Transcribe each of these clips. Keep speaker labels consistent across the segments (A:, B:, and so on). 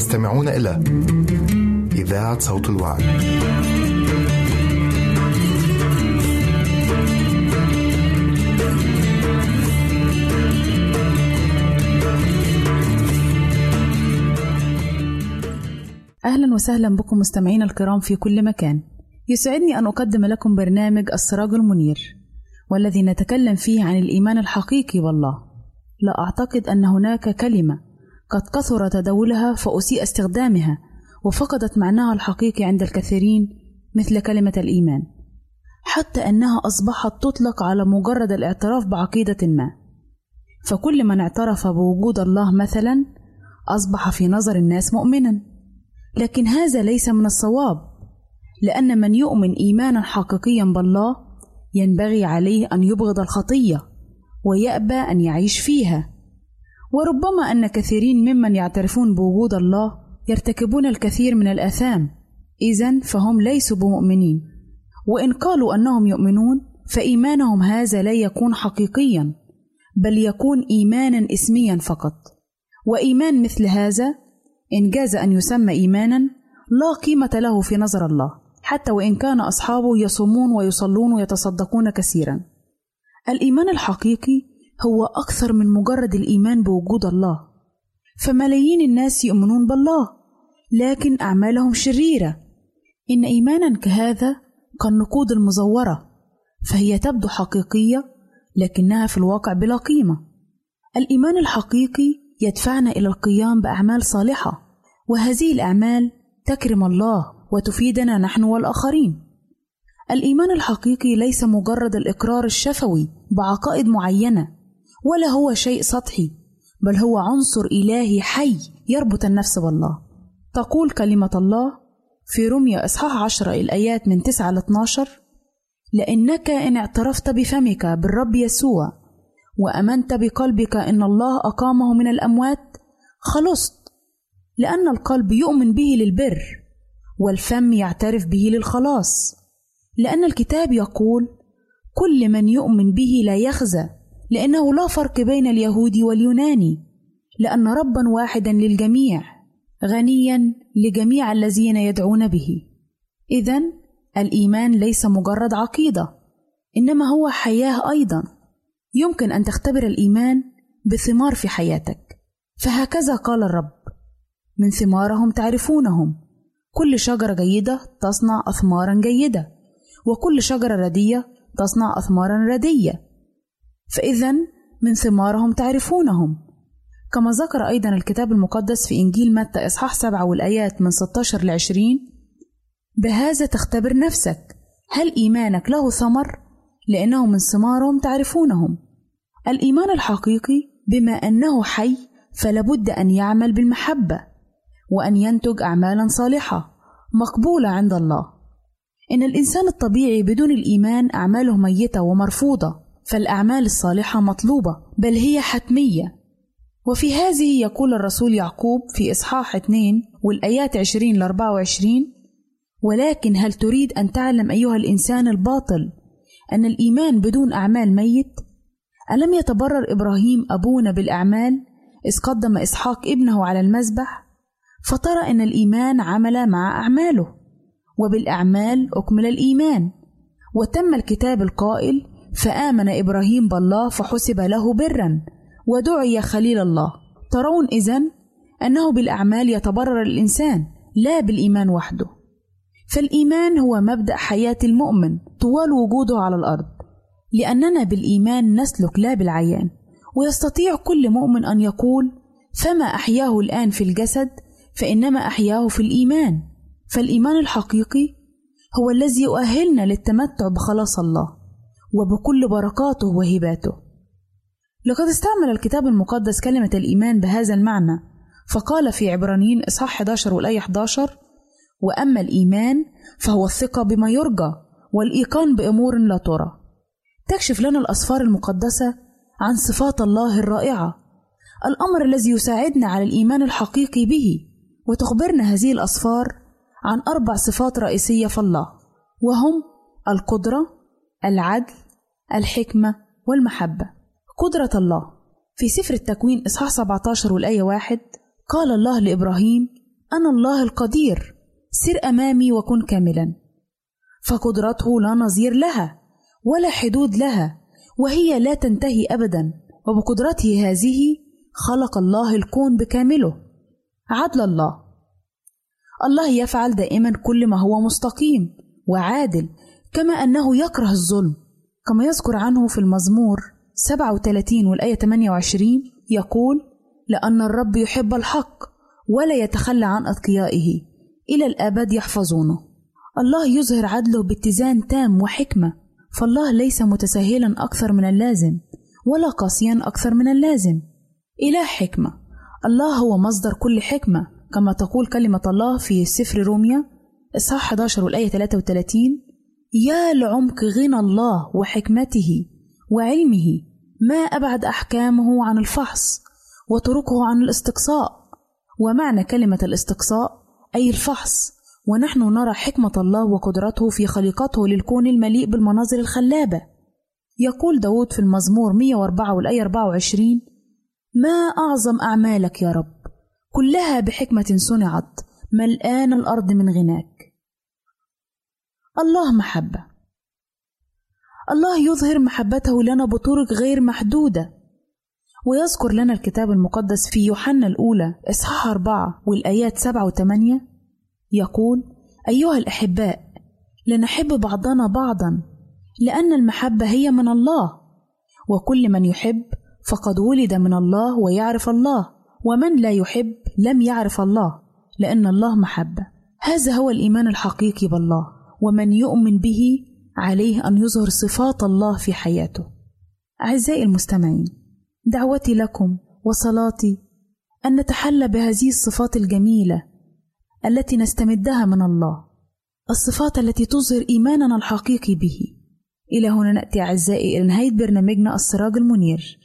A: تستمعون إلى إذاعة صوت الوعي.
B: أهلا وسهلا بكم مستمعين الكرام في كل مكان يسعدني أن أقدم لكم برنامج السراج المنير والذي نتكلم فيه عن الإيمان الحقيقي بالله لا أعتقد أن هناك كلمة قد كثر تداولها فأسيء استخدامها وفقدت معناها الحقيقي عند الكثيرين مثل كلمة الإيمان حتى أنها أصبحت تطلق على مجرد الاعتراف بعقيدة ما. فكل من اعترف بوجود الله مثلا أصبح في نظر الناس مؤمنا. لكن هذا ليس من الصواب لأن من يؤمن إيمانا حقيقيا بالله ينبغي عليه أن يبغض الخطية ويأبى أن يعيش فيها. وربما أن كثيرين ممن يعترفون بوجود الله يرتكبون الكثير من الآثام. إذا فهم ليسوا بمؤمنين. وإن قالوا أنهم يؤمنون فإيمانهم هذا لا يكون حقيقيا بل يكون إيمانا اسميا فقط. وإيمان مثل هذا إن جاز أن يسمى إيمانا لا قيمة له في نظر الله حتى وإن كان أصحابه يصومون ويصلون ويتصدقون كثيرا. الإيمان الحقيقي هو أكثر من مجرد الإيمان بوجود الله. فملايين الناس يؤمنون بالله لكن أعمالهم شريرة. إن إيمانا كهذا كالنقود المزورة فهي تبدو حقيقية لكنها في الواقع بلا قيمة. الإيمان الحقيقي يدفعنا إلى القيام بأعمال صالحة وهذه الأعمال تكرم الله وتفيدنا نحن والآخرين. الإيمان الحقيقي ليس مجرد الإقرار الشفوي بعقائد معينة ولا هو شيء سطحي بل هو عنصر إلهي حي يربط النفس بالله. تقول كلمة الله في رمية إصحاح عشرة الآيات من تسعة ل 12 لأنك إن اعترفت بفمك بالرب يسوع وأمنت بقلبك إن الله أقامه من الأموات خلصت لأن القلب يؤمن به للبر والفم يعترف به للخلاص. لأن الكتاب يقول كل من يؤمن به لا يخزى لأنه لا فرق بين اليهودي واليوناني لأن ربا واحدا للجميع غنيا لجميع الذين يدعون به. إذا الإيمان ليس مجرد عقيدة إنما هو حياة أيضا. يمكن أن تختبر الإيمان بثمار في حياتك. فهكذا قال الرب من ثمارهم تعرفونهم. كل شجرة جيدة تصنع أثمارا جيدة وكل شجرة ردية تصنع أثمارا ردية. فإذا من ثمارهم تعرفونهم. كما ذكر أيضا الكتاب المقدس في إنجيل متى إصحاح سبعة والآيات من 16 ل 20 بهذا تختبر نفسك هل إيمانك له ثمر؟ لأنه من ثمارهم تعرفونهم. الإيمان الحقيقي بما أنه حي فلابد أن يعمل بالمحبة وأن ينتج أعمالا صالحة مقبولة عند الله. إن الإنسان الطبيعي بدون الإيمان أعماله ميتة ومرفوضة. فالأعمال الصالحة مطلوبة بل هي حتمية وفي هذه يقول الرسول يعقوب في إصحاح 2 والآيات 20 ل 24 ولكن هل تريد أن تعلم أيها الإنسان الباطل أن الإيمان بدون أعمال ميت؟ ألم يتبرر إبراهيم أبونا بالأعمال إذ قدم إسحاق ابنه على المذبح؟ فترى أن الإيمان عمل مع أعماله وبالأعمال أكمل الإيمان وتم الكتاب القائل فآمن إبراهيم بالله فحسب له برا ودعي خليل الله. ترون إذن أنه بالأعمال يتبرر الإنسان لا بالإيمان وحده. فالإيمان هو مبدأ حياة المؤمن طوال وجوده على الأرض. لأننا بالإيمان نسلك لا بالعيان ويستطيع كل مؤمن أن يقول فما أحياه الآن في الجسد فإنما أحياه في الإيمان. فالإيمان الحقيقي هو الذي يؤهلنا للتمتع بخلاص الله. وبكل بركاته وهباته. لقد استعمل الكتاب المقدس كلمة الإيمان بهذا المعنى فقال في عبرانيين إصحاح 11 والآية 11 وأما الإيمان فهو الثقة بما يرجى والإيقان بأمور لا ترى. تكشف لنا الأسفار المقدسة عن صفات الله الرائعة الأمر الذي يساعدنا على الإيمان الحقيقي به وتخبرنا هذه الأسفار عن أربع صفات رئيسية في الله وهم القدرة، العدل، الحكمة، والمحبة. قدرة الله. في سفر التكوين إصحاح 17 والآية واحد قال الله لإبراهيم: أنا الله القدير، سر أمامي وكن كاملا. فقدرته لا نظير لها ولا حدود لها وهي لا تنتهي أبدا. وبقدرته هذه خلق الله الكون بكامله. عدل الله. الله يفعل دائما كل ما هو مستقيم وعادل. كما أنه يكره الظلم كما يذكر عنه في المزمور 37 والآية 28 يقول لأن الرب يحب الحق ولا يتخلى عن أتقيائه إلى الأبد يحفظونه. الله يظهر عدله باتزان تام وحكمة فالله ليس متساهلا أكثر من اللازم ولا قاسيا أكثر من اللازم. إله حكمة الله هو مصدر كل حكمة كما تقول كلمة الله في سفر روميا إصحاح 11 والآية 33 يا لعمق غنى الله وحكمته وعلمه ما أبعد أحكامه عن الفحص وطرقه عن الاستقصاء. ومعنى كلمة الاستقصاء أي الفحص ونحن نرى حكمة الله وقدرته في خليقته للكون المليء بالمناظر الخلابة. يقول داود في المزمور 104 والآية 24 ما أعظم أعمالك يا رب؟ كلها بحكمة صنعت ملآن الأرض من غناك؟ الله محبة. الله يظهر محبته لنا بطرق غير محدودة. ويذكر لنا الكتاب المقدس في يوحنا الأولى إصحاح أربعة والآيات سبعة وثمانية. يقول أيها الأحباء لنحب بعضنا بعضا لأن المحبة هي من الله. وكل من يحب فقد ولد من الله ويعرف الله ومن لا يحب لم يعرف الله لأن الله محبة. هذا هو الإيمان الحقيقي بالله. ومن يؤمن به عليه أن يظهر صفات الله في حياته. أعزائي المستمعين دعوتي لكم وصلاتي أن نتحلى بهذه الصفات الجميلة التي نستمدها من الله الصفات التي تظهر إيماننا الحقيقي به. إلى هنا نأتي أعزائي إلى نهاية برنامجنا السراج المنير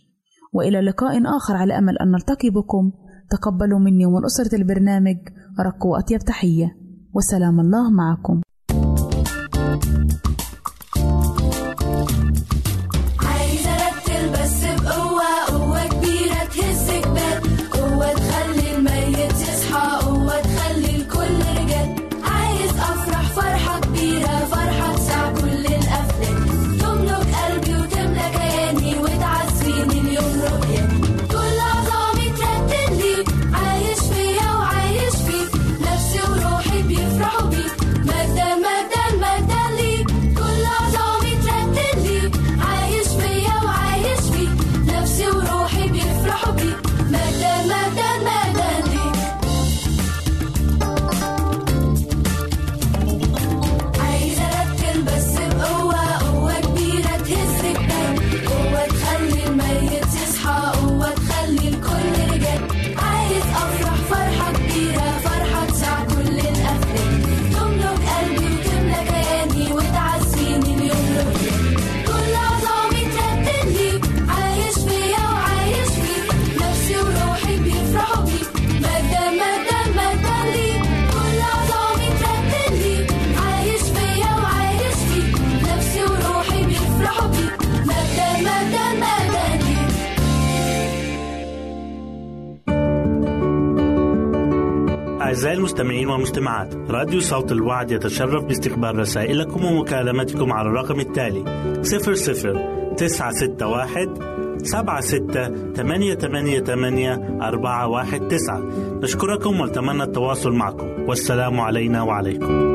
B: وإلى لقاء آخر على أمل أن نلتقي بكم. تقبلوا مني ومن أسرة البرنامج أرق وأطيب تحية وسلام الله معكم.
C: Thank you. والمستمعات راديو صوت الوعد يتشرف باستقبال رسائلكم ومكالمتكم على الرقم التالي 00 961 76 888 419 نشكركم ونتمنى التواصل معكم. والسلام علينا وعليكم.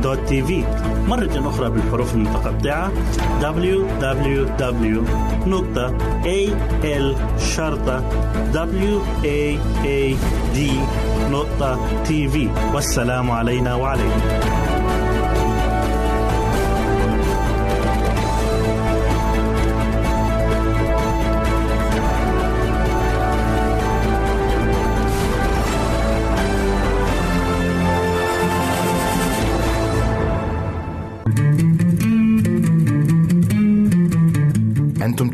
C: www.al-waad.tv مرة أخرى بالحروف المتقطعة. Www.al-waad.tv والسلام علينا وعليكم.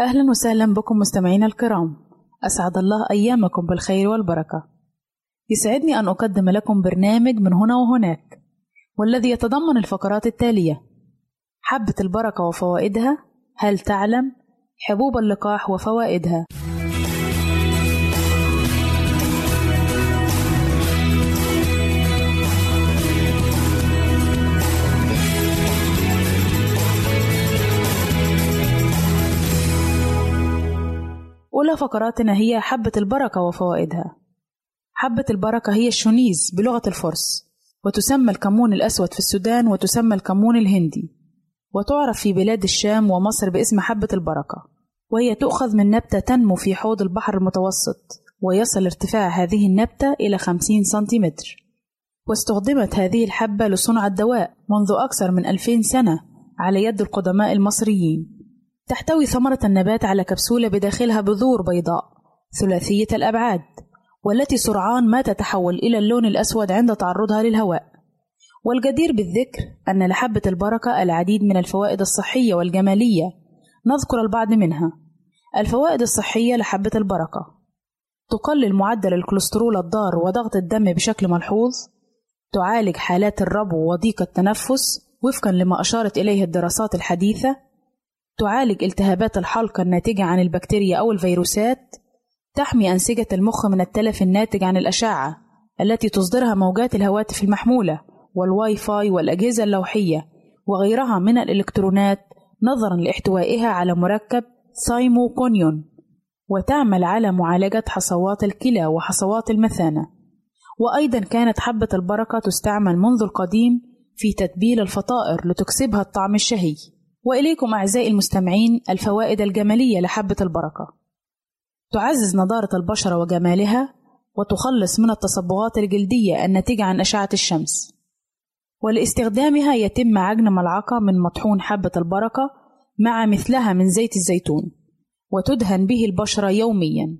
B: أهلا وسهلا بكم مستمعينا الكرام. أسعد الله أيامكم بالخير والبركة. يسعدني أن أقدم لكم برنامج من هنا وهناك والذي يتضمن الفقرات التالية. حبة البركة وفوائدها هل تعلم؟ حبوب اللقاح وفوائدها. فقراتنا هي حبة البركة وفوائدها. حبة البركة هي الشونيز بلغة الفرس وتسمى الكمون الأسود في السودان وتسمى الكمون الهندي. وتعرف في بلاد الشام ومصر باسم حبة البركة وهي تؤخذ من نبتة تنمو في حوض البحر المتوسط ويصل ارتفاع هذه النبتة إلى 50 سنتيمتر. واستخدمت هذه الحبة لصنع الدواء منذ أكثر من 2000 سنة على يد القدماء المصريين. تحتوي ثمرة النبات على كبسولة بداخلها بذور بيضاء ثلاثية الأبعاد والتي سرعان ما تتحول إلى اللون الأسود عند تعرضها للهواء. والجدير بالذكر أن لحبة البركة العديد من الفوائد الصحية والجمالية نذكر البعض منها. الفوائد الصحية لحبة البركة تقلل معدل الكوليسترول الضار وضغط الدم بشكل ملحوظ تعالج حالات الربو وضيق التنفس وفقا لما أشارت إليه الدراسات الحديثة تعالج التهابات الحلق الناتجة عن البكتيريا أو الفيروسات؟ تحمي أنسجة المخ من التلف الناتج عن الأشعة التي تصدرها موجات الهواتف المحمولة والواي فاي والأجهزة اللوحية وغيرها من الإلكترونات نظرا لاحتوائها على مركب ثايموكينون وتعمل على معالجة حصوات الكلى وحصوات المثانة. وأيضا كانت حبة البركة تستعمل منذ القديم في تتبيل الفطائر لتكسبها الطعم الشهي. وإليكم أعزائي المستمعين الفوائد الجمالية لحبة البركة. تعزز نضارة البشرة وجمالها وتخلص من التصبغات الجلدية الناتجة عن أشعة الشمس. ولاستخدامها يتم عجن ملعقة من مطحون حبة البركة مع مثلها من زيت الزيتون وتدهن به البشرة يوميا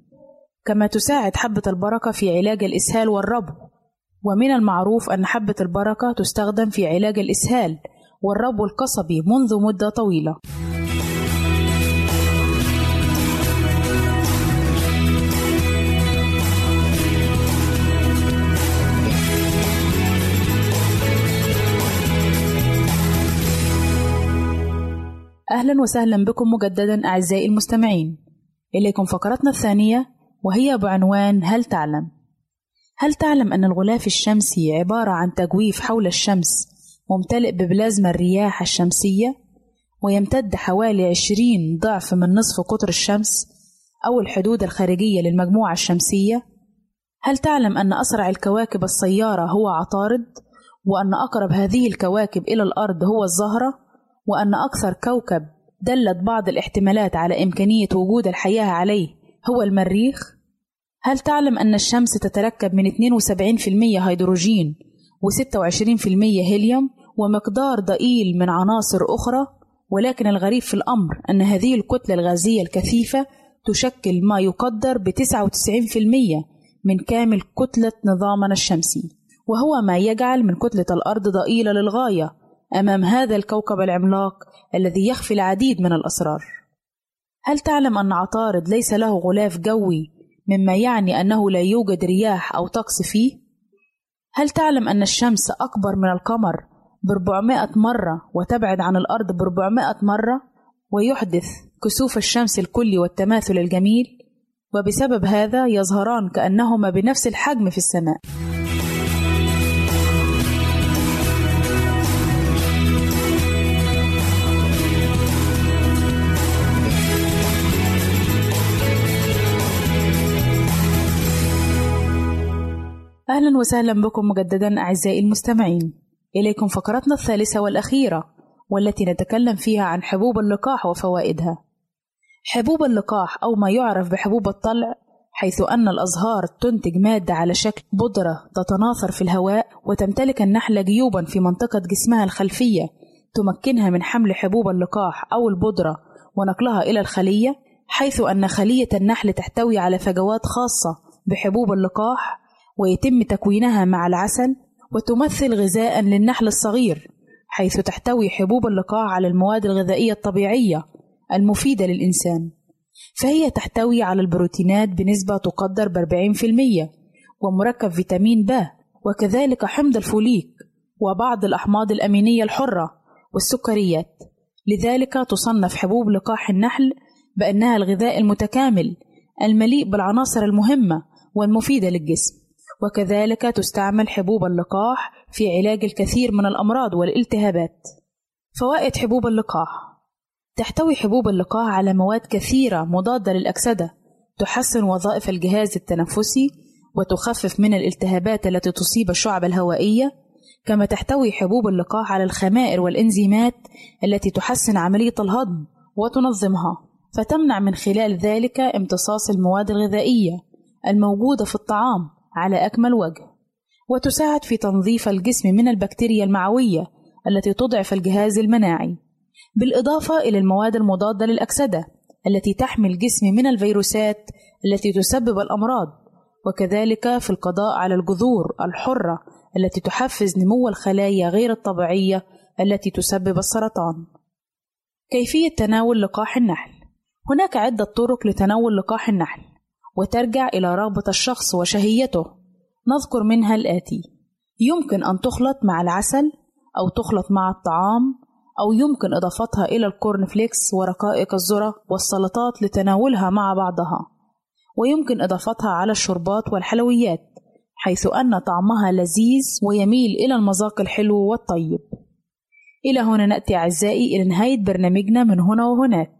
B: كما تساعد حبة البركة في علاج الإسهال والربو. ومن المعروف أن حبة البركة تستخدم في علاج الإسهال والربو القصبي منذ مدة طويلة أهلا وسهلا بكم مجددا أعزائي المستمعين إليكم فقرتنا الثانية وهي بعنوان هل تعلم؟ هل تعلم أن الغلاف الشمسي عبارة عن تجويف حول الشمس ممتلئ ببلازما الرياح الشمسية ويمتد حوالي عشرين ضعف من نصف قطر الشمس أو الحدود الخارجية للمجموعة الشمسية؟ هل تعلم أن أسرع الكواكب السيارة هو عطارد؟ وأن أقرب هذه الكواكب إلى الأرض هو الزهرة؟ وأن أكثر كوكب دلت بعض الاحتمالات على إمكانية وجود الحياة عليه هو المريخ؟ هل تعلم أن الشمس تتركب من 72% هيدروجين و26% هيليوم ومقدار ضئيل من عناصر أخرى؟ ولكن الغريب في الأمر أن هذه الكتلة الغازية الكثيفة تشكل ما يقدر ب 99% من كامل كتلة نظامنا الشمسي وهو ما يجعل من كتلة الأرض ضئيلة للغاية أمام هذا الكوكب العملاق الذي يخفي العديد من الأسرار هل تعلم أن عطارد ليس له غلاف جوي مما يعني أنه لا يوجد رياح أو طقس فيه هل تعلم أن الشمس أكبر من القمر ب 400 مرة وتبعد عن الأرض ب 400 مرة ويحدث كسوف الشمس الكلي والتماثل الجميل وبسبب هذا يظهران كأنهما بنفس الحجم في السماء. أهلا وسهلا بكم مجددا أعزائي المستمعين. إليكم فقرتنا الثالثة والأخيرة والتي نتكلم فيها عن حبوب اللقاح وفوائدها. حبوب اللقاح أو ما يعرف بحبوب الطلع حيث أن الأزهار تنتج مادة على شكل بودرة تتناثر في الهواء وتمتلك النحلة جيوبا في منطقة جسمها الخلفية تمكنها من حمل حبوب اللقاح أو البودرة ونقلها إلى الخلية حيث أن خلية النحل تحتوي على فجوات خاصة بحبوب اللقاح ويتم تكوينها مع العسل وتمثل غذاء للنحل الصغير حيث تحتوي حبوب اللقاح على المواد الغذائية الطبيعية المفيدة للإنسان. فهي تحتوي على البروتينات بنسبة تقدر ب 40% ومركب فيتامين ب وكذلك حمض الفوليك وبعض الأحماض الأمينية الحرة والسكريات. لذلك تصنف حبوب لقاح النحل بأنها الغذاء المتكامل المليء بالعناصر المهمة والمفيدة للجسم. وكذلك تستعمل حبوب اللقاح في علاج الكثير من الأمراض والالتهابات. فوائد حبوب اللقاح تحتوي حبوب اللقاح على مواد كثيرة مضادة للأكسدة تحسن وظائف الجهاز التنفسي وتخفف من الالتهابات التي تصيب الشعب الهوائية
D: كما تحتوي حبوب اللقاح على الخمائر والإنزيمات التي تحسن عملية الهضم وتنظمها فتمنع من خلال ذلك امتصاص المواد الغذائية الموجودة في الطعام على أكمل وجه وتساعد في تنظيف الجسم من البكتيريا المعوية التي تضعف الجهاز المناعي بالإضافة إلى المواد المضادة للأكسدة التي تحمي الجسم من الفيروسات التي تسبب الأمراض وكذلك في القضاء على الجذور الحرة التي تحفز نمو الخلايا غير الطبيعية التي تسبب السرطان. كيفية تناول لقاح النحل هناك عدة طرق لتناول لقاح النحل وترجع إلى رغبة الشخص وشهيته. نذكر منها الآتي. يمكن أن تخلط مع العسل أو تخلط مع الطعام أو يمكن إضافتها إلى ال corn flakes ورقائق الذرة والسلطات لتناولها مع بعضها. ويمكن إضافتها على الشربات والحلويات حيث أن طعمها لذيذ ويميل إلى المذاق الحلو والطيب. إلى هنا نأتي أعزائي إلى نهاية برنامجنا من هنا وهناك.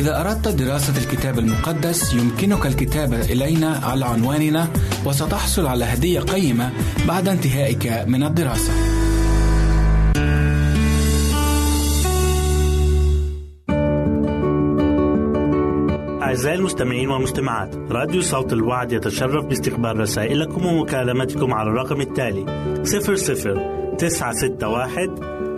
E: إذا أردت دراسة الكتاب المقدس يمكنك الكتابة إلينا على عنواننا وستحصل على هدية قيمة بعد انتهائك من الدراسة.
C: أعزائي المستمعين والمستمعات راديو صوت الوعد يتشرف باستقبال رسائلكم ومكالمتكم على الرقم التالي 00 961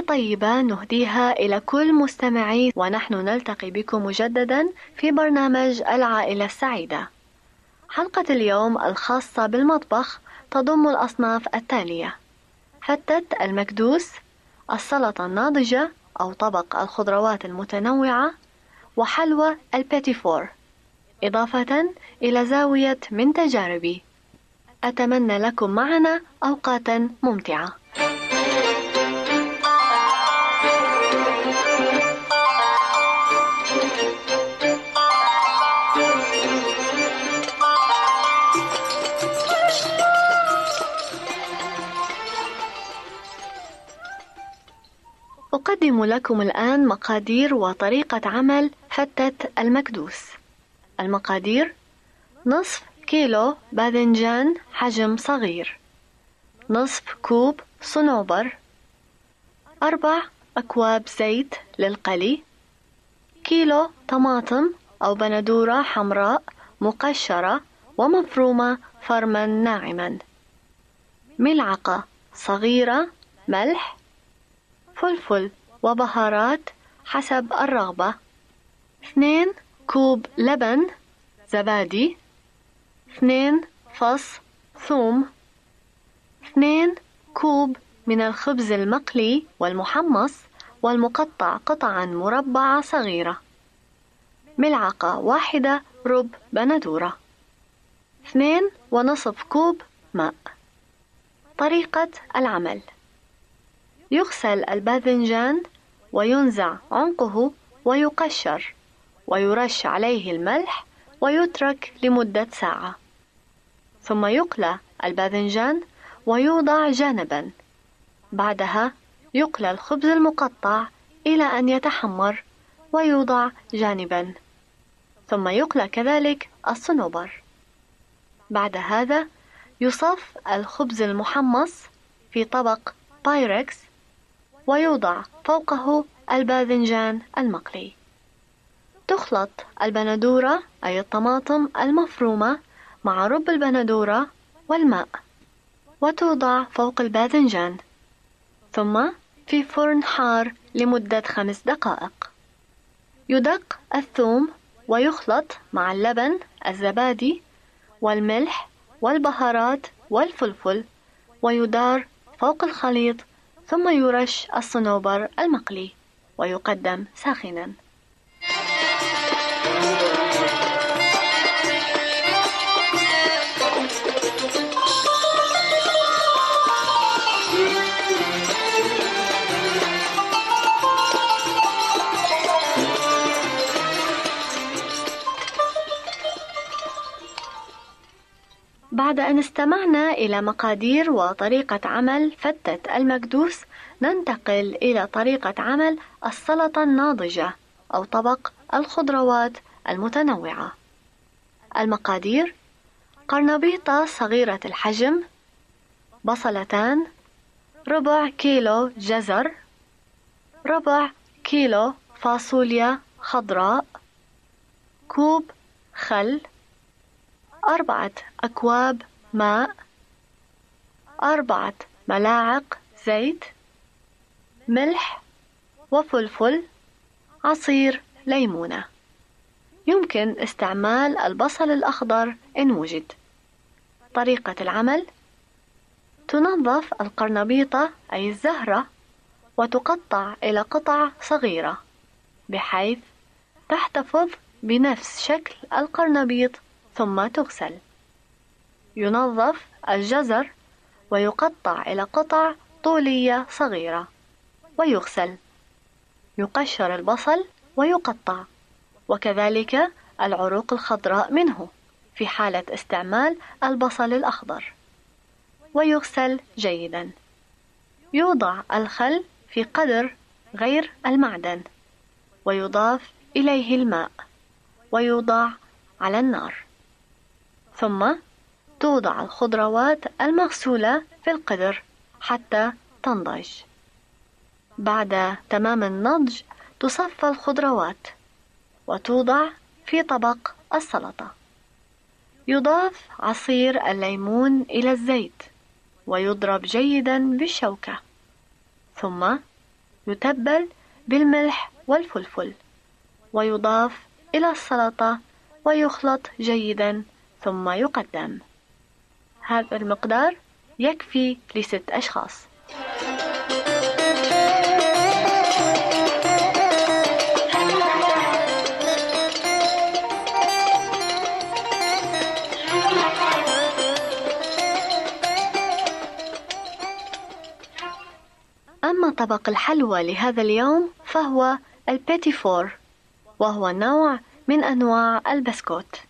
F: طيبة نهديها إلى كل مستمعي ونحن نلتقي بكم مجددا في برنامج العائلة السعيدة. حلقة اليوم الخاصة بالمطبخ تضم الأصناف التالية: فتة المكدوس، السلطة الناضجة أو طبق الخضروات المتنوعة، وحلوى البيتيفور، إضافة إلى زاوية من تجاربي. أتمنى لكم معنا أوقاتا ممتعة. أقدم لكم الآن مقادير وطريقة عمل فتة المكدوس. المقادير: نصف كيلو باذنجان حجم صغير، نصف كوب صنوبر، أربع أكواب زيت للقلي، كيلو طماطم أو بندورة حمراء مقشرة ومفرومة فرما ناعما، ملعقة صغيرة ملح فلفل وبهارات حسب الرغبة. اثنين كوب لبن زبادي. اثنين فص ثوم. اثنين كوب من الخبز المقلي والمحمص والمقطع قطعا مربعة صغيرة. ملعقة واحدة رب بندورة. اثنين ونصف كوب ماء. طريقة العمل. يغسل الباذنجان وينزع عنقه ويقشر ويرش عليه الملح ويترك لمدة ساعة. ثم يقلى الباذنجان ويوضع جانبا. بعدها يقلى الخبز المقطع إلى أن يتحمر ويوضع جانبا. ثم يقلى كذلك الصنوبر. بعد هذا يصف الخبز المحمص في طبق بايركس ويوضع فوقه الباذنجان المقلي تخلط البندورة أي الطماطم المفرومة مع رب البندورة والماء وتوضع فوق الباذنجان. ثم في فرن حار لمدة خمس دقائق. يدق الثوم ويخلط مع اللبن الزبادي والملح والبهارات والفلفل ويدار فوق الخليط ثم يرش الصنوبر المقلي ويقدم ساخنا. بعد أن استمعنا إلى مقادير وطريقة عمل فتة المكدوس ننتقل إلى طريقة عمل السلطة الناضجة أو طبق الخضروات المتنوعة. المقادير قرنبيطة صغيرة الحجم بصلتان ربع كيلو جزر ربع كيلو فاصوليا خضراء كوب خل أربعة أكواب ماء. أربعة ملاعق زيت. ملح وفلفل. عصير ليمونة. يمكن استعمال البصل الأخضر إن وجد. طريقة العمل تنظف القرنبيطة أي الزهرة وتقطع إلى قطع صغيرة بحيث تحتفظ بنفس شكل القرنبيط. ثم تغسل. ينظف الجزر ويقطع إلى قطع طولية صغيرة ويغسل. يقشر البصل ويقطع. وكذلك العروق الخضراء منه في حالة استعمال البصل الأخضر. ويغسل جيدا. يوضع الخل في قدر غير المعدن. ويضاف إليه الماء. ويوضع على النار. ثم توضع الخضروات المغسولة في القدر حتى تنضج. بعد تمام النضج تصفى الخضروات وتوضع في طبق السلطة. يضاف عصير الليمون إلى الزيت ويضرب جيدا بالشوكة. ثم يتبل بالملح والفلفل ويضاف إلى السلطة ويخلط جيدا ثم يقدم. هذا المقدار يكفي لست أشخاص. أما طبق الحلوى لهذا اليوم فهو ال petit four وهو نوع من أنواع البسكوت.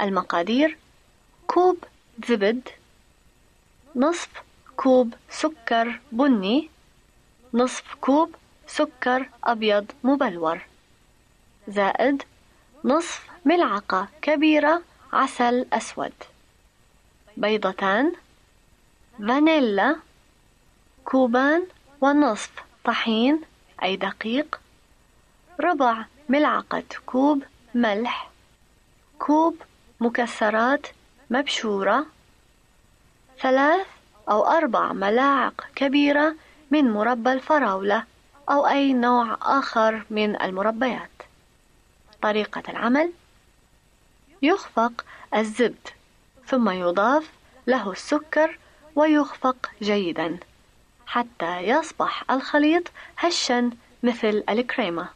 F: المقادير كوب زبد نصف كوب سكر بني نصف كوب سكر أبيض مبلور. زائد نصف ملعقة كبيرة عسل أسود. بيضتان فانيلا كوبان ونصف طحين أي دقيق. ربع ملعقة كوب ملح كوب مكسرات مبشورة ثلاث أو أربع ملاعق كبيرة من مربى الفراولة أو أي نوع آخر من المربيات. طريقة العمل يخفق الزبد ثم يضاف له السكر ويخفق جيدا حتى يصبح الخليط هشا مثل الكريمة.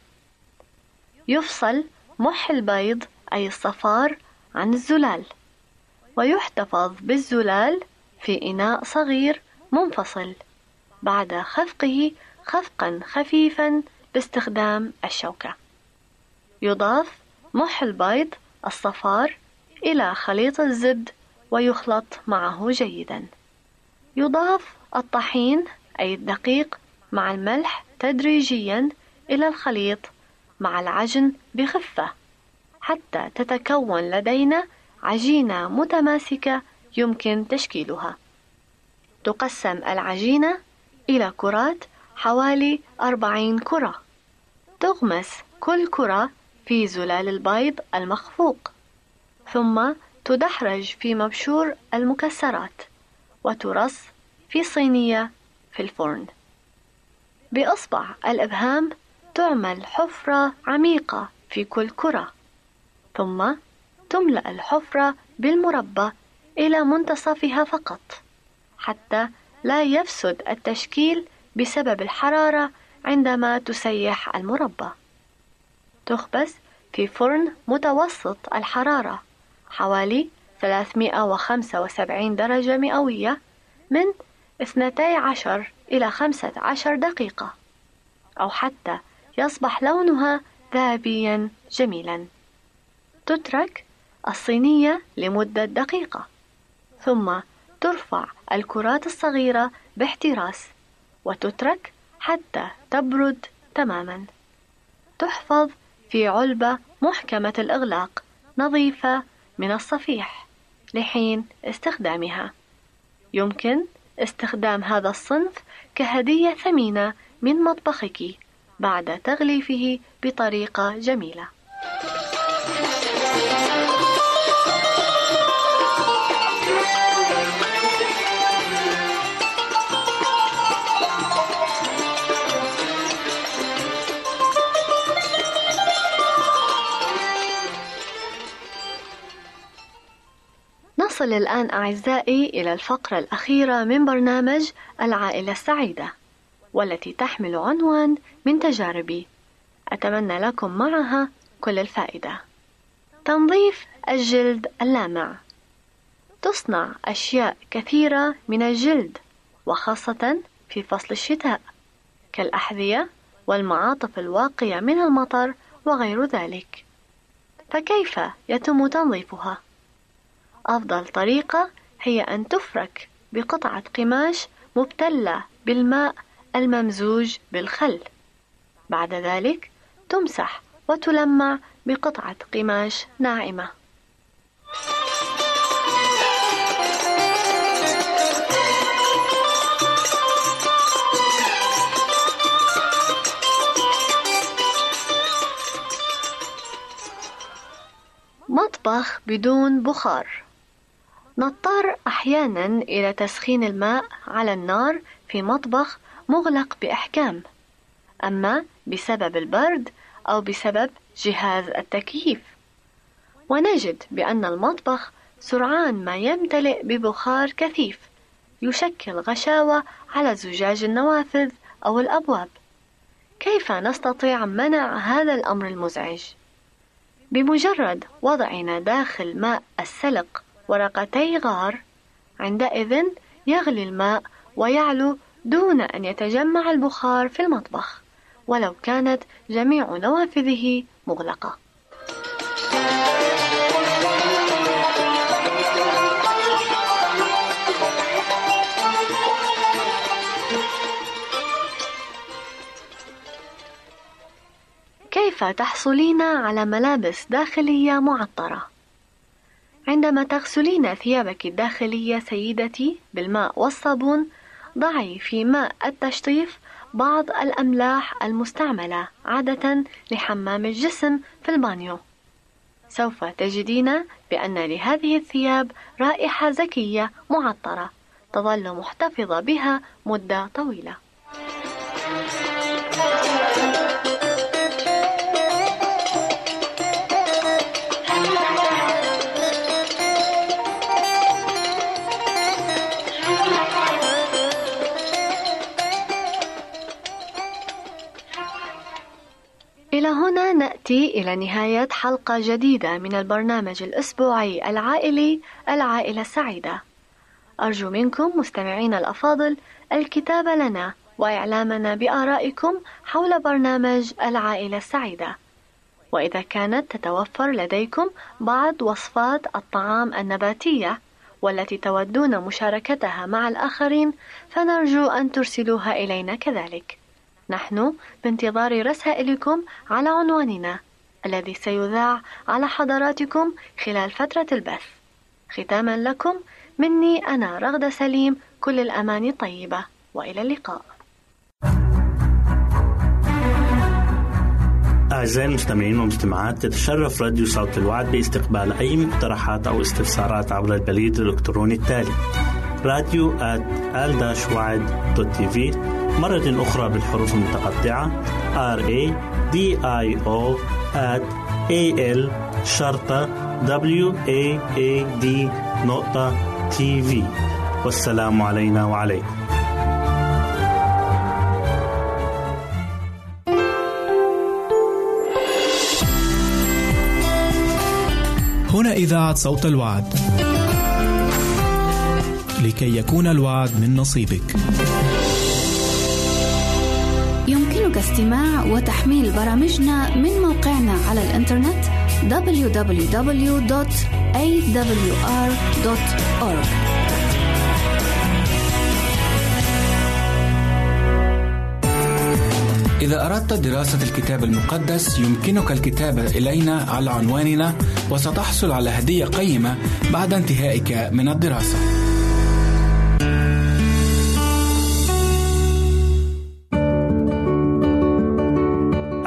F: يفصل مح البيض أي الصفار عن الزلال. ويحتفظ بالزلال في إناء صغير منفصل بعد خفقه خفقا خفيفا باستخدام الشوكة. يضاف مح البيض الصفار إلى خليط الزبد ويخلط معه جيدا. يضاف الطحين أي الدقيق مع الملح تدريجيا إلى الخليط مع العجن بخفة. حتى تتكون لدينا عجينة متماسكة يمكن تشكيلها. تقسم العجينة إلى كرات حوالي أربعين كرة. تغمس كل كرة في زلال البيض المخفوق. ثم تدحرج في مبشور المكسرات وترص في صينية في الفرن. بإصبع الإبهام تعمل حفرة عميقة في كل كرة. ثم تملأ الحفرة بالمربى إلى منتصفها فقط حتى لا يفسد التشكيل بسبب الحرارة عندما تسيح المربى. تخبز في فرن متوسط الحرارة حوالي 375 درجة مئوية من 12 إلى 15 دقيقة أو حتى يصبح لونها ذهبيا جميلا. تترك الصينية لمدة دقيقة ثم ترفع الكرات الصغيرة باحتراس وتترك حتى تبرد تماما. تحفظ في علبة محكمة الإغلاق نظيفة من الصفيح لحين استخدامها. يمكن استخدام هذا الصنف كهدية ثمينة من مطبخك بعد تغليفه بطريقة جميلة. نصل الآن أعزائي إلى الفقرة الأخيرة من برنامج العائلة السعيدة والتي تحمل عنوان من تجاربي. أتمنى لكم معها كل الفائدة. تنظيف الجلد اللامع. تصنع أشياء كثيرة من الجلد وخاصة في فصل الشتاء كالأحذية والمعاطف الواقية من المطر وغير ذلك. فكيف يتم تنظيفها؟ أفضل طريقة هي أن تفرك بقطعة قماش مبتلة بالماء الممزوج بالخل. بعد ذلك تمسح وتلمع بقطعة قماش ناعمة. مطبخ بدون بخار. نضطر أحيانا إلى تسخين الماء على النار في مطبخ مغلق بإحكام. أما بسبب البرد أو بسبب جهاز التكييف. ونجد بأن المطبخ سرعان ما يمتلئ ببخار كثيف يشكل غشاوة على زجاج النوافذ أو الأبواب. كيف نستطيع منع هذا الأمر المزعج؟ بمجرد وضعنا داخل ماء السلق ورقتي غار عندئذ يغلي الماء ويعلو دون أن يتجمع البخار في المطبخ ولو كانت جميع نوافذه مغلقة كيف تحصلين على ملابس داخلية معطرة؟ عندما تغسلين ثيابك الداخلية سيدتي بالماء والصابون ضعي في ماء التشطيف بعض الأملاح المستعملة عادة لحمام الجسم في البانيو. سوف تجدين بأن لهذه الثياب رائحة زكية معطرة تظل محتفظة بها مدة طويلة. هنا نأتي إلى نهاية حلقة جديدة من البرنامج الأسبوعي العائلي العائلة السعيدة. أرجو منكم مستمعين الأفاضل الكتابة لنا وإعلامنا بآرائكم حول برنامج العائلة السعيدة. وإذا كانت تتوفر لديكم بعض وصفات الطعام النباتية والتي تودون مشاركتها مع الآخرين فنرجو أن ترسلوها إلينا كذلك. نحن بانتظار رسائلكم على عنواننا الذي سيذاع على حضراتكم خلال فترة البث. ختاما لكم مني أنا رغدة سليم كل الأماني طيبة وإلى اللقاء.
C: أعزائي المستمعين والمستمعات تتشرف راديو صوت الوعد باستقبال أي مقترحات أو استفسارات عبر البريد الإلكتروني التالي راديو في مرة أخرى بالحروف المتقطعة. R A D I O A L شرطة W A A D نقطة تي في والسلام علينا وعليكم.
G: هنا إذاعة صوت الوعد. لكي يكون الوعد من نصيبك
H: يمكنك استماع وتحميل برامجنا من موقعنا على الإنترنت www.awr.org
E: إذا أردت دراسة الكتاب المقدس يمكنك الكتابة إلينا على عنواننا وستحصل على هدية قيمة بعد انتهائك من الدراسة.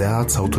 A: إذاعة صوت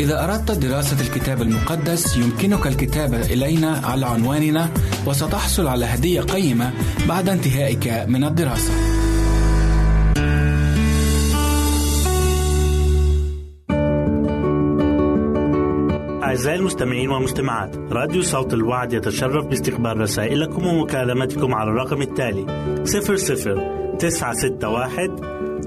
E: إذا أردت دراسة الكتاب المقدس يمكنك الكتابة إلينا على عنواننا وستحصل على هدية قيمة بعد انتهائك من الدراسة.
C: أعزائي المستمعين والمستمعات راديو صوت الوعد يتشرف باستقبال رسائلكم ومكالمتكم على الرقم التالي 00 961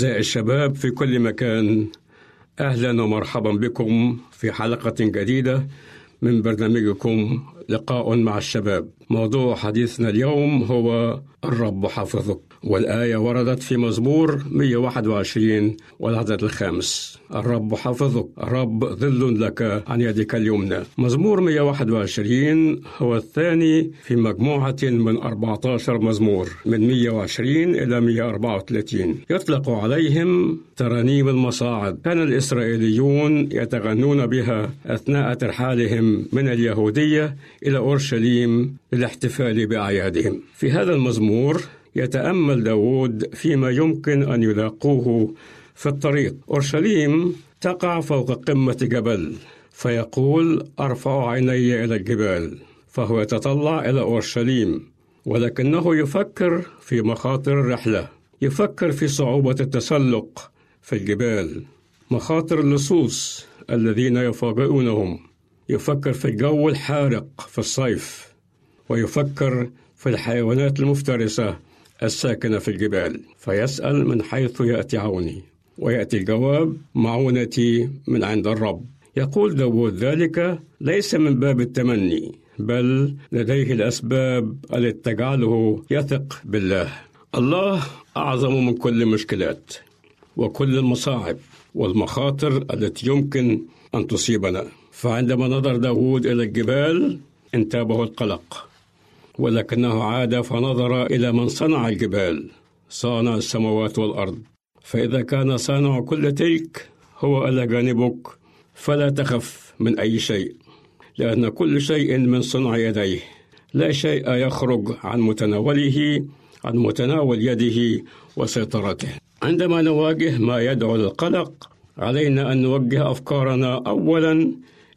I: أعزائي الشباب في كل مكان أهلا ومرحبا بكم في حلقة جديدة من برنامجكم لقاء مع الشباب. موضوع حديثنا اليوم هو الرب حافظك. والآية وردت في مزمور 121 والعدد الخامس. الرب حافظك الرب ظل لك عن يدك اليمنى. مزمور 121 هو الثاني في مجموعة من 14 مزمور من 120 إلى 134 يطلق عليهم ترانيم المصاعد. كان الإسرائيليون يتغنون بها أثناء ترحالهم من اليهودية إلى أورشليم للاحتفال بأعيادهم. في هذا المزمور يتأمل داود فيما يمكن أن يلاقوه في الطريق. أورشليم تقع فوق قمة جبل فيقول أرفع عيني إلى الجبال. فهو يتطلع إلى أورشليم ولكنه يفكر في مخاطر الرحلة يفكر في صعوبة التسلق في الجبال. مخاطر اللصوص الذين يفاجئونهم يفكر في الجو الحارق في الصيف ويفكر في الحيوانات المفترسة الساكنة في الجبال فيسأل من حيث يأتي عوني ويأتي الجواب معونتي من عند الرب. يقول داود ذلك ليس من باب التمني بل لديه الأسباب التي تجعله يثق بالله. الله أعظم من كل المشكلات وكل المصاعب والمخاطر التي يمكن أن تصيبنا. فعندما نظر داود إلى الجبال انتابه القلق. ولكنه عاد فنظر إلى من صنع الجبال صانع السماوات والأرض. فإذا كان صانع كل تلك هو إلى جانبك فلا تخف من أي شيء لأن كل شيء من صنع يديه. لا شيء يخرج عن متناوله عن متناول يده وسيطرته. عندما نواجه ما يدعو للقلق علينا أن نوجه أفكارنا أولا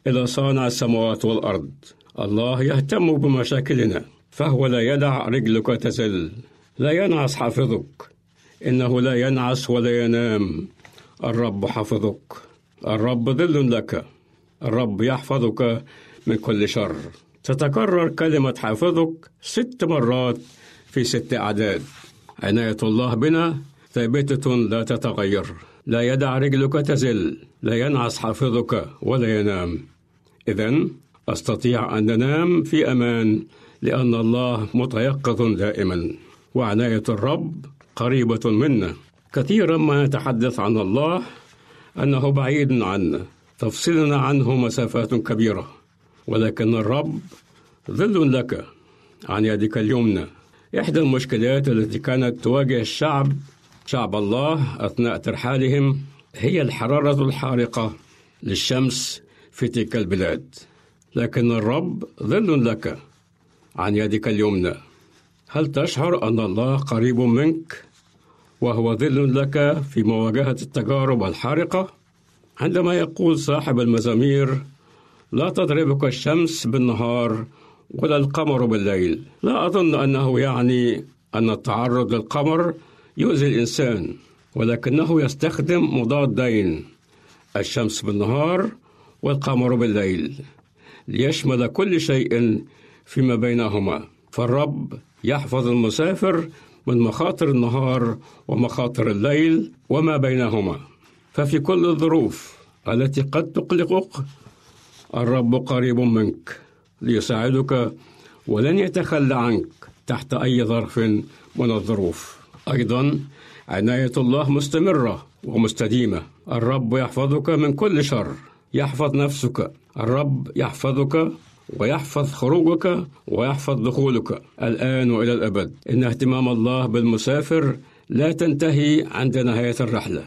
I: إلى صانع السماوات والأرض. الله يهتم بمشاكلنا. فهو لا يدع رجلك تزل لا ينعس حافظك. إنه لا ينعس ولا ينام. الرب حافظك. الرب ظل لك. الرب يحفظك من كل شر. تتكرر كلمة حافظك ست مرات في ست أعداد. عناية الله بنا ثابتة لا تتغير. لا يدع رجلك تزل. لا ينعس حافظك ولا ينام. إذا أستطيع أن أنام في أمان لأن الله متيقظ دائما وعناية الرب قريبة منا. كثيرا ما نتحدث عن الله أنه بعيد عنا. تفصلنا عنه مسافات كبيرة. ولكن الرب ظل لك عن يدك اليمنى. إحدى المشكلات التي كانت تواجه الشعب شعب الله أثناء ترحالهم هي الحرارة الحارقة للشمس في تلك البلاد. لكن الرب ظل لك عن يدك اليمنى. هل تشعر أن الله قريب منك وهو ظل لك في مواجهة التجارب الحارقة؟ عندما يقول صاحب المزامير لا تضربك الشمس بالنهار ولا القمر بالليل. لا أظن أنه يعني أن التعرض للقمر يؤذي الإنسان ولكنه يستخدم مضادين الشمس بالنهار والقمر بالليل ليشمل كل شيء فيما بينهما. فالرب يحفظ المسافر من مخاطر النهار ومخاطر الليل وما بينهما. ففي كل الظروف التي قد تقلقك الرب قريب منك ليساعدك ولن يتخلى عنك تحت أي ظرف من الظروف. أيضا عناية الله مستمرة ومستديمة. الرب يحفظك من كل شر. يحفظ نفسك. الرب يحفظك ويحفظ خروجك ويحفظ دخولك الآن وإلى الأبد. إن اهتمام الله بالمسافر لا تنتهي عند نهاية الرحلة.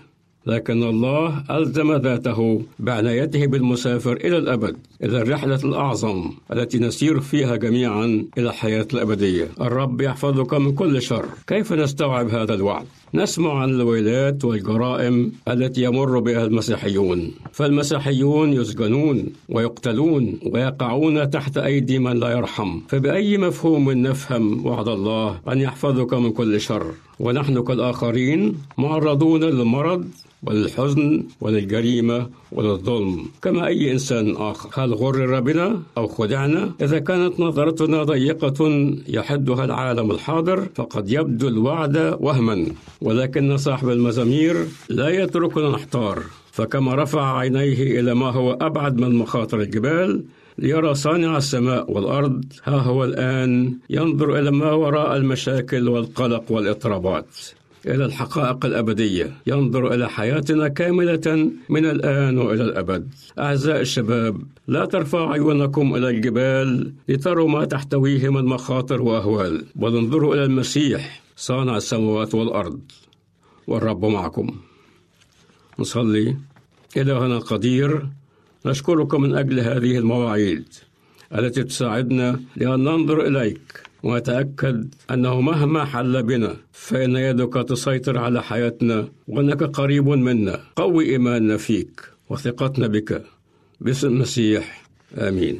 I: لكن الله ألزم ذاته بعنايته بالمسافر إلى الأبد إلى الرحلة الأعظم التي نسير فيها جميعا إلى الحياة الأبدية. الرب يحفظك من كل شر. كيف نستوعب هذا الوعد؟ نسمع عن الويلات والجرائم التي يمر بها المسيحيون. فالمسيحيون يسجنون ويقتلون ويقعون تحت أيدي من لا يرحم. فبأي مفهوم نفهم وعد الله أن يحفظك من كل شر؟ ونحن كالآخرين معرضون للمرض وللحزن وللجريمة وللظلم كما أي إنسان آخر. هل غرر بنا أو خدعنا؟ إذا كانت نظرتنا ضيقة يحدها العالم الحاضر فقد يبدو الوعد وهما. ولكن صاحب المزامير لا يتركنا نحتار. فكما رفع عينيه إلى ما هو أبعد من مخاطر الجبال ليرى صانع السماء والأرض. ها هو الآن ينظر إلى ما وراء المشاكل والقلق والإضطرابات. إلى الحقائق الأبدية. ينظر إلى حياتنا كاملة من الآن وإلى الأبد. أعزائي الشباب لا ترفعوا عيونكم إلى الجبال لتروا ما تحتويه من مخاطر وأهوال بل انظروا إلى المسيح صانع السماوات والأرض والرب معكم. نصلي. إلهنا القدير نشكرك من أجل هذه المواعيد التي تساعدنا لأن ننظر إليك. ونتأكد أنه مهما حل بنا فإن يدك تسيطر على حياتنا وأنك قريب منا. قوي إيماننا فيك وثقتنا بك. باسم المسيح آمين.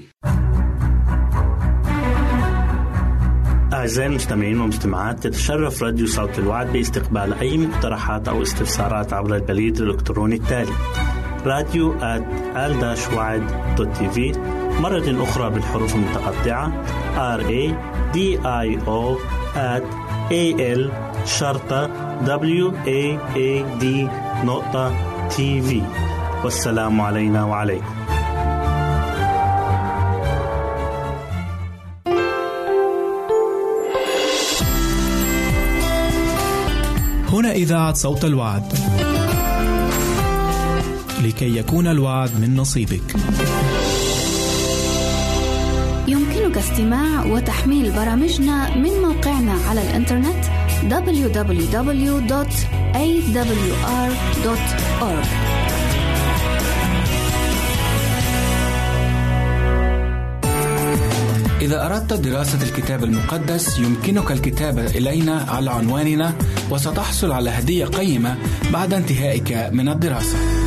C: أعزائي المستمعين والمستمعات تتشرف راديو صوت الوعد باستقبال أي مقترحات أو استفسارات عبر البريد الإلكتروني التالي راديو في مرة أخرى بالحروف المتقطعة. R A D I O at A L شرطة W A A D نقطة تي في والسلام علينا وعليكم.
G: هنا إذاعة صوت الوعد. لكي يكون الوعد من نصيبك.
H: يمكنك استماع وتحميل برامجنا من موقعنا على الإنترنت www.awr.org
E: إذا أردت دراسة الكتاب المقدس يمكنك الكتابة إلينا على عنواننا وستحصل على هدية قيمة بعد انتهائك من الدراسة.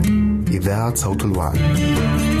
A: إذاعة صوت الوعد.